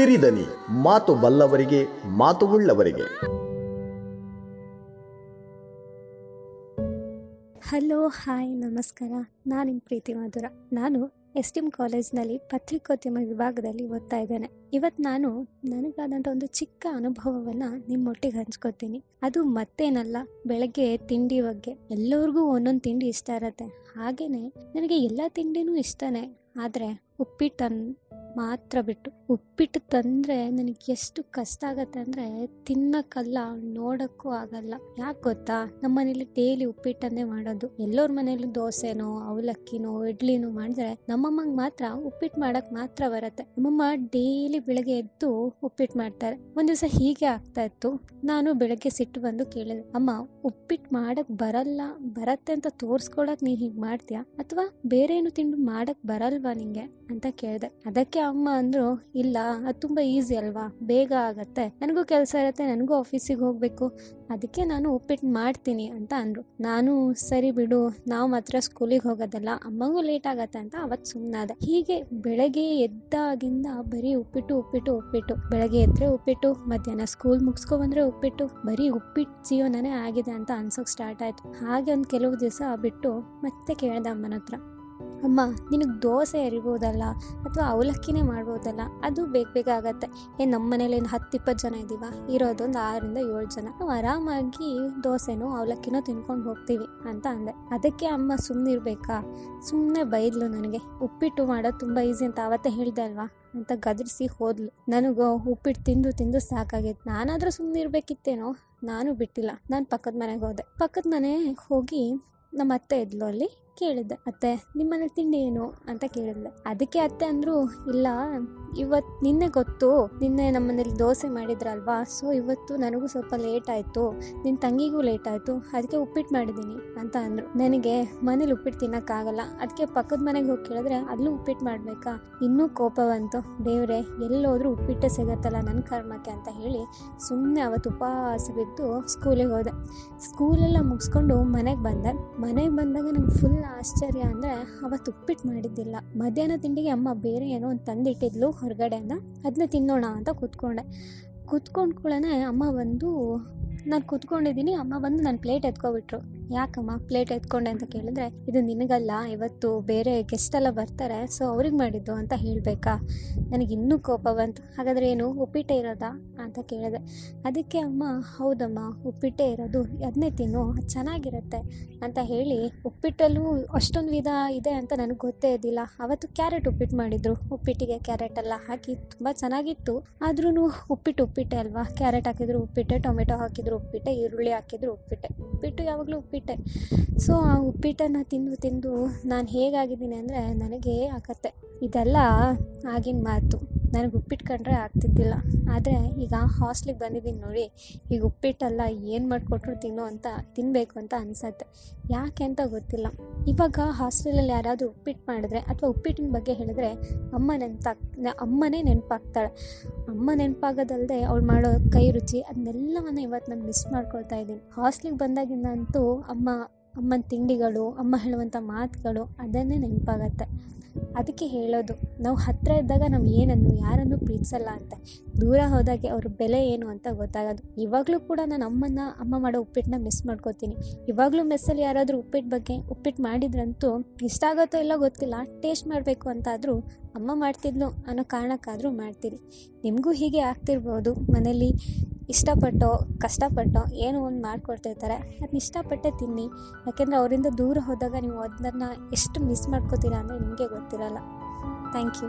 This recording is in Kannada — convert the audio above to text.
ಸಿರಿದನಿ, ಮಾತು ಬಲ್ಲವರಿಗೆ, ಮಾತು ಉಳ್ಳವರಿಗೆ. ಹಲೋ, ಹಾಯ್, ನಮಸ್ಕಾರ. ನಾನು ಪ್ರೀತಿ ಮಧುರ. ನಾನು ಎಸ್ ಟಿ ಎಂ ಕಾಲೇಜ್ನಲ್ಲಿ ಪತ್ರಿಕೋದ್ಯಮ ವಿಭಾಗದಲ್ಲಿ ಓದ್ತಾ ಇದ್ದೇನೆ. ಇವತ್ತು ನಾನು ನನಗಾದಂಥ ಒಂದು ಚಿಕ್ಕ ಅನುಭವವನ್ನು ನಿಮ್ಮೊಟ್ಟಿಗೆ ಹಂಚ್ಕೊತೀನಿ ಅದು ಮತ್ತೇನಲ್ಲ, ಬೆಳಗ್ಗೆ ತಿಂಡಿ ಬಗ್ಗೆ. ಎಲ್ಲರಿಗೂ ಒಂದೊಂದು ತಿಂಡಿ ಇಷ್ಟ ಇರತ್ತೆ. ಹಾಗೆಯೇ ನನಗೆ ಎಲ್ಲ ತಿಂಡಿನೂ ಇಷ್ಟನೇ. ಆದರೆ ಉಪ್ಪಿಟ್ಟನ್ನು ಮಾತ್ರ ಬಿಟ್ಟು, ಉಪ್ಪಿಟ್ಟು ತಂದರೆ ನನಗೆ ಎಷ್ಟು ಕಷ್ಟ ಆಗತ್ತೆ ಅಂದರೆ ತಿನ್ನಕ್ಕಲ್ಲ, ನೋಡೋಕ್ಕೂ ಆಗಲ್ಲ. ಯಾಕೆ ಗೊತ್ತಾ? ನಮ್ಮ ಮನೇಲಿ ಡೈಲಿ ಉಪ್ಪಿಟ್ಟನ್ನೇ ಮಾಡೋದು. ಎಲ್ಲರ ಮನೇಲೂ ದೋಸೆನೋ, ಅವಲಕ್ಕಿನೋ, ಇಡ್ಲಿನೋ ಮಾಡಿದ್ರೆ ನಮ್ಮಮ್ಮಂಗೆ ಮಾತ್ರ ಉಪ್ಪಿಟ್ಟು ಮಾಡೋಕ್ಕೆ ಮಾತ್ರ ಬರುತ್ತೆ. ನಮ್ಮಮ್ಮ ಡೈಲಿ ಬೆಳಗ್ಗೆ ಎದ್ದು ಉಪ್ಪಿಟ್ಟು ಮಾಡ್ತಾರೆ. ಒಂದು ದಿವಸ ಹೀಗೆ ಆಗ್ತಾ ಇತ್ತು. ನಾನು ಬೆಳಗ್ಗೆ ಸಿಟ್ಟು ಬಂದು ಕೇಳಿದೆ, ಅಮ್ಮ ಉಪ್ಪಿಟ್ಟು ಮಾಡಕ್ ಬರಲ್ಲ, ಬರತ್ತೆ ಅಂತ ತೋರ್ಸ್ಕೊಳಕ್ ನೀ ಹೀಗೆ ಮಾಡ್ತೀಯಾ? ಅಥವಾ ಬೇರೆ ಏನು ತಿಂಡು ಮಾಡಕ್ ಬರಲ್ವಾ ನಿಂಗೆ? ಅಂತ ಕೇಳಿದೆ. ಅದಕ್ಕೆ ಅಮ್ಮ ಅಂದ್ರು, ಇಲ್ಲ, ಅದು ತುಂಬಾ ಈಸಿ ಅಲ್ವಾ? ಬೇಗ ಆಗತ್ತೆ. ನನಗೂ ಕೆಲಸ ಇರತ್ತೆ, ನನಗೂ ಆಫೀಸಿಗೆ ಹೋಗ್ಬೇಕು. ಅದಕ್ಕೆ ನಾನು ಉಪ್ಪಿಟ್ಟು ಮಾಡ್ತೀನಿ ಅಂತ ಅಂದ್ರು. ನಾನು, ಸರಿ ಬಿಡು, ನಾವು ಮಾತ್ರ ಸ್ಕೂಲಿಗೆ ಹೋಗೋದಲ್ಲ, ಅಮ್ಮಗೂ ಲೇಟ್ ಆಗತ್ತೆ ಅಂತ ಅವತ್ತು ಸುಮ್ಮನಾದೆ ಹೀಗೆ ಬೆಳಗ್ಗೆ ಎದ್ದಾಗಿಂದ ಬರೀ ಉಪ್ಪಿಟ್ಟು ಉಪ್ಪಿಟ್ಟು ಉಪ್ಪಿಟ್ಟು. ಬೆಳಗ್ಗೆ ಎದ್ರೆ ಉಪ್ಪಿಟ್ಟು, ಮಧ್ಯಾಹ್ನ ಸ್ಕೂಲ್ ಮುಗಿಸ್ಕೊ ಬಂದ್ರೆ ಉಪ್ಪಿಟ್ಟು. ಬರೀ ಉಪ್ಪಿಟ್ಟು ಜೀವನನೇ ಆಗಿದೆ ಅಂತ ಅನ್ಸೋಕ್ ಸ್ಟಾರ್ಟ್ ಆಯ್ತು. ಹಾಗೆ ಒಂದು ಕೆಲವು ದಿವಸ ಬಿಟ್ಟು ಮತ್ತೆ ಕೇಳ್ದೆ ಅಮ್ಮನ ಹತ್ರ ಅಮ್ಮ, ನಿನಗೆ ದೋಸೆ ಎರಿಬೋದಲ್ಲ ಅಥವಾ ಅವಲಕ್ಕಿನೇ ಮಾಡ್ಬೋದಲ್ಲ, ಅದು ಬೇಗ ಬೇಗ ಆಗತ್ತೆ. ಏ ನಮ್ಮ ಮನೇಲಿ ಏನು ಹತ್ತು ಇಪ್ಪತ್ತು ಜನ ಇದ್ದೀವ ಇರೋದೊಂದು ಆರರಿಂದ ಏಳು ಜನ. ನಾವು ಆರಾಮಾಗಿ ದೋಸೆನೋ, ಅವಲಕ್ಕಿನೋ ತಿನ್ಕೊಂಡು ಹೋಗ್ತೀವಿ ಅಂತ ಅಂದೆ. ಅದಕ್ಕೆ ಅಮ್ಮ ಸುಮ್ಮನಿರ್ಬೇಕಾ ಸುಮ್ಮನೆ ಬೈದ್ಲು ನನಗೆ. ಉಪ್ಪಿಟ್ಟು ಮಾಡೋದು ತುಂಬ ಈಸಿ ಅಂತ ಆವತ್ತೇ ಹೇಳಿದೆ ಅಲ್ವಾ? ಅಂತ ಗದರಿಸಿ ಹೋದ್ಲು. ನನಗೂ, ಉಪ್ಪಿಟ್ಟು ತಿಂದು ತಿಂದು ಸಾಕಾಗಿತ್ತು ನಾನಾದರೂ ಸುಮ್ಮನೆ ಇರಬೇಕಿತ್ತೇನೋ? ನಾನು ಬಿಟ್ಟಿಲ್ಲ. ನಾನು ಪಕ್ಕದ ಮನೆಗೆ ಹೋದೆ. ಪಕ್ಕದ ಮನೆಗೆ ಹೋಗಿ ನಮ್ಮ ಅತ್ತೆ ಇದ್ಲು ಅಲ್ಲಿ. ಕೇಳಿದ್ದೆ, ಅತ್ತೆ, ನಿಮ್ಮನೆ ತಿಂಡಿ ಏನು? ಅಂತ ಕೇಳಿದ್ದೆ. ಅದಕ್ಕೆ ಅತ್ತೆ ಅಂದ್ರು, ಇಲ್ಲ ಇವತ್ತು ನಿನ್ನೆ ಗೊತ್ತು, ನಿನ್ನೆ ನಮ್ಮ ಮನೇಲಿ ದೋಸೆ ಮಾಡಿದ್ರಲ್ವಾ, ಸೊ ಇವತ್ತು ನನಗೂ ಸ್ವಲ್ಪ ಲೇಟ್ ಆಯ್ತು ನಿನ್ನ ತಂಗಿಗೂ ಲೇಟ್ ಆಯ್ತು ಅದಕ್ಕೆ ಉಪ್ಪಿಟ್ಟು ಮಾಡಿದ್ದೀನಿ, ಅಂತ ಅಂದರು. ನನಗೆ ಮನೇಲಿ ಉಪ್ಪಿಟ್ಟು ತಿನ್ನೋಕ್ಕಾಗಲ್ಲ ಅದಕ್ಕೆ ಪಕ್ಕದ ಮನೆಗೆ ಹೋಗಿ ಕೇಳಿದ್ರೆ ಅಲ್ಲೂ ಉಪ್ಪಿಟ್ಟು ಮಾಡಬೇಕಾ? ಇನ್ನೂ ಕೋಪ ಬಂತು, ದೇವ್ರೆ, ಎಲ್ಲೋದ್ರೂ ಉಪ್ಪಿಟ್ಟೆ ಸಿಗತ್ತಲ್ಲ ನನ್ನ ಕರ್ಮಕ್ಕೆ, ಅಂತ ಹೇಳಿ ಸುಮ್ಮನೆ ಅವತ್ತು ಉಪವಾಸ ಬಿದ್ದು ಸ್ಕೂಲಿಗೆ ಹೋದೆ. ಸ್ಕೂಲೆಲ್ಲ ಮುಗಿಸ್ಕೊಂಡು ಮನೆಗೆ ಬಂದೆ. ಮನೆಗೆ ಬಂದಾಗ ನಂಗೆ ಫುಲ್ ಆಶ್ಚರ್ಯ ಅಂದರೆ ಅವತ್ತು ಉಪ್ಪಿಟ್ಟು ಮಾಡಿದ್ದಿಲ್ಲ. ಮಧ್ಯಾಹ್ನ ತಿಂಡಿಗೆ ಅಮ್ಮ ಬೇರೆ ಏನೋ ಒಂದು ತಂದಿಟ್ಟಿದ್ಲು ಹೊರಗಡೆಯಿಂದ. ಅದನ್ನ ತಿನ್ನೋಣ ಅಂತ ಕೂತ್ಕೊಂಡೆ. ಕೂತ್ಕೊಂಡ್ ಕೂಡಲೇ ಅಮ್ಮ ಬಂದು, ನಾನು ಕೂತ್ಕೊಂಡಿದ್ದೀನಿ, ಅಮ್ಮ ಬಂದು ನನ್ನ ಪ್ಲೇಟ್ ಎತ್ಕೊಬಿಟ್ರು. ಯಾಕಮ್ಮ ಪ್ಲೇಟ್ ಎತ್ಕೊಂಡೆ ಅಂತ ಕೇಳಿದ್ರೆ, ಇದು ನಿನಗಲ್ಲ, ಇವತ್ತು ಬೇರೆ ಗೆಸ್ಟ್ ಎಲ್ಲ ಬರ್ತಾರೆ ಸೊ ಅವ್ರಿಗೆ ಮಾಡಿದ್ದು ಅಂತ ಹೇಳಬೇಕಾ? ನನಗೆ ಇನ್ನೂ ಕೋಪ ಬಂತು. ಹಾಗಾದ್ರೆ ಏನು, ಉಪ್ಪಿಟ್ಟೆ ಇರೋದಾ? ಅಂತ ಕೇಳಿದೆ. ಅದಕ್ಕೆ ಅಮ್ಮ, ಹೌದಮ್ಮ, ಉಪ್ಪಿಟ್ಟೆ ಇರೋದು ಅದನ್ನೇ ತಿನ್ನು, ಅದು ಚೆನ್ನಾಗಿರುತ್ತೆ ಅಂತ ಹೇಳಿ, ಉಪ್ಪಿಟ್ಟಲ್ಲೂ ಅಷ್ಟೊಂದು ವಿಧ ಇದೆ ಅಂತ ನನಗೆ ಗೊತ್ತೇ ಇದ್ದಿಲ್ಲ. ಅವತ್ತು ಕ್ಯಾರೆಟ್ ಉಪ್ಪಿಟ್ಟು ಮಾಡಿದ್ರು, ಉಪ್ಪಿಟ್ಟಿಗೆ ಕ್ಯಾರೆಟ್ ಎಲ್ಲ ಹಾಕಿ, ತುಂಬ ಚೆನ್ನಾಗಿತ್ತು. ಆದ್ರೂ ಉಪ್ಪಿಟ್ಟು ಉಪ್ಪಿಟ್ಟೆ ಅಲ್ವಾ? ಕ್ಯಾರೆಟ್ ಹಾಕಿದ್ರು ಉಪ್ಪಿಟ್ಟೆ, ಟೊಮೆಟೊ ಹಾಕಿದ್ರು ಉಪ್ಪಿಟ್ಟೆ, ಈರುಳ್ಳಿ ಹಾಕಿದ್ರು ಉಪ್ಪಿಟ್ಟೆ. ಉಪ್ಪಿಟ್ಟು ಯಾವಾಗಲೂ ಉಪ್ಪಿಟ್ಟೆ ಸೊ ಆ ಉಪ್ಪಿಟ್ಟನ್ನು ತಿಂದು ತಿಂದು ನಾನು ಹೇಗಾಗಿದ್ದೀನಿ ಅಂದರೆ ನನಗೆ ಆಗತ್ತೆ ಇದೆಲ್ಲ ಆಗಿನ ಮಾತು. ನನಗೆ ಉಪ್ಪಿಟ್ಟು ಕಂಡ್ರೆ ಆಗ್ತಿದ್ದಿಲ್ಲ. ಆದರೆ ಈಗ ಹಾಸ್ಟ್ಲಿಗೆ ಬಂದಿದ್ದೀನಿ ನೋಡಿ, ಈಗ ಉಪ್ಪಿಟ್ಟಲ್ಲ ಏನು ಮಾಡಿಕೊಟ್ರು ತಿನ್ನೋ ಅಂತ ತಿನ್ನಬೇಕು ಅಂತ ಅನಿಸತ್ತೆ. ಯಾಕೆ ಅಂತ ಗೊತ್ತಿಲ್ಲ. ಇವಾಗ ಹಾಸ್ಟೆಲಲ್ಲಿ ಯಾರಾದರೂ ಉಪ್ಪಿಟ್ಟು ಮಾಡಿದ್ರೆ ಅಥವಾ ಉಪ್ಪಿಟ್ಟಿನ ಬಗ್ಗೆ ಹೇಳಿದ್ರೆ ಅಮ್ಮ ನೆನ್ಪಾಗ್ ಅಮ್ಮನೇ ನೆನಪಾಗ್ತಾಳೆ. ಅಮ್ಮ ನೆನಪಾಗೋದಲ್ಲದೆ ಅವಳು ಮಾಡೋ ಕೈ ರುಚಿ ಅದನ್ನೆಲ್ಲವನ್ನು ಇವತ್ತು ನಾನು ಮಿಸ್ ಮಾಡ್ಕೊಳ್ತಾ ಇದ್ದೀನಿ. ಹಾಸ್ಟ್ಲಿಗೆ ಬಂದಾಗಿಂದ ಅಂತೂ ಅಮ್ಮ, ಅಮ್ಮನ ತಿಂಡಿಗಳು, ಅಮ್ಮ ಹೇಳುವಂಥ ಮಾತುಗಳು ಅದನ್ನೇ ನೆನಪಾಗತ್ತೆ. ಅದಕ್ಕೆ ಹೇಳೋದು, ನಾವು ಹತ್ತಿರ ಇದ್ದಾಗ ನಾವು ಏನನ್ನು, ಯಾರನ್ನು ಪ್ರೀತಿಸಲ್ಲ ಅಂತ. ದೂರ ಹೋದಾಗೆ ಅವ್ರ ಬೆಲೆ ಏನು ಅಂತ ಗೊತ್ತಾಗೋದು. ಇವಾಗಲೂ ಕೂಡ ನಾನು ಅಮ್ಮನ ಅಮ್ಮ ಮಾಡೋ ಉಪ್ಪಿಟ್ಟನ್ನ ಮಿಸ್ ಮಾಡ್ಕೋತೀನಿ. ಇವಾಗಲೂ ಮೆಸ್ಸಲ್ಲಿ ಯಾರಾದರೂ ಉಪ್ಪಿಟ್ಟು ಬಗ್ಗೆ ಉಪ್ಪಿಟ್ಟು ಮಾಡಿದ್ರಂತೂ ಇಷ್ಟ ಆಗುತ್ತೋ ಇಲ್ಲ ಗೊತ್ತಿಲ್ಲ ಟೇಸ್ಟ್ ಮಾಡಬೇಕು ಅಂತಾದರೂ ಅಮ್ಮ ಮಾಡ್ತಿದ್ಲು ಅನ್ನೋ ಕಾರಣಕ್ಕಾದರೂ ಮಾಡ್ತೀನಿ. ನಿಮಗೂ ಹೀಗೆ ಆಗ್ತಿರ್ಬೋದು. ಮನೇಲಿ ಇಷ್ಟಪಟ್ಟೋ, ಕಷ್ಟಪಟ್ಟೋ ಏನೋ ಒಂದು ಮಾಡಿಕೊಡ್ತಿರ್ತಾರೆ ಅದನ್ನ ಇಷ್ಟಪಟ್ಟೆ ತಿನ್ನಿ. ಯಾಕೆಂದರೆ ಅವರಿಂದ ದೂರ ಹೋದಾಗ ನೀವು ಅದನ್ನು ಎಷ್ಟು ಮಿಸ್ ಮಾಡ್ಕೋತೀರಾ ಅಂದರೆ ನಿಮಗೆ ಗೊತ್ತಿರಲ್ಲ. Thank you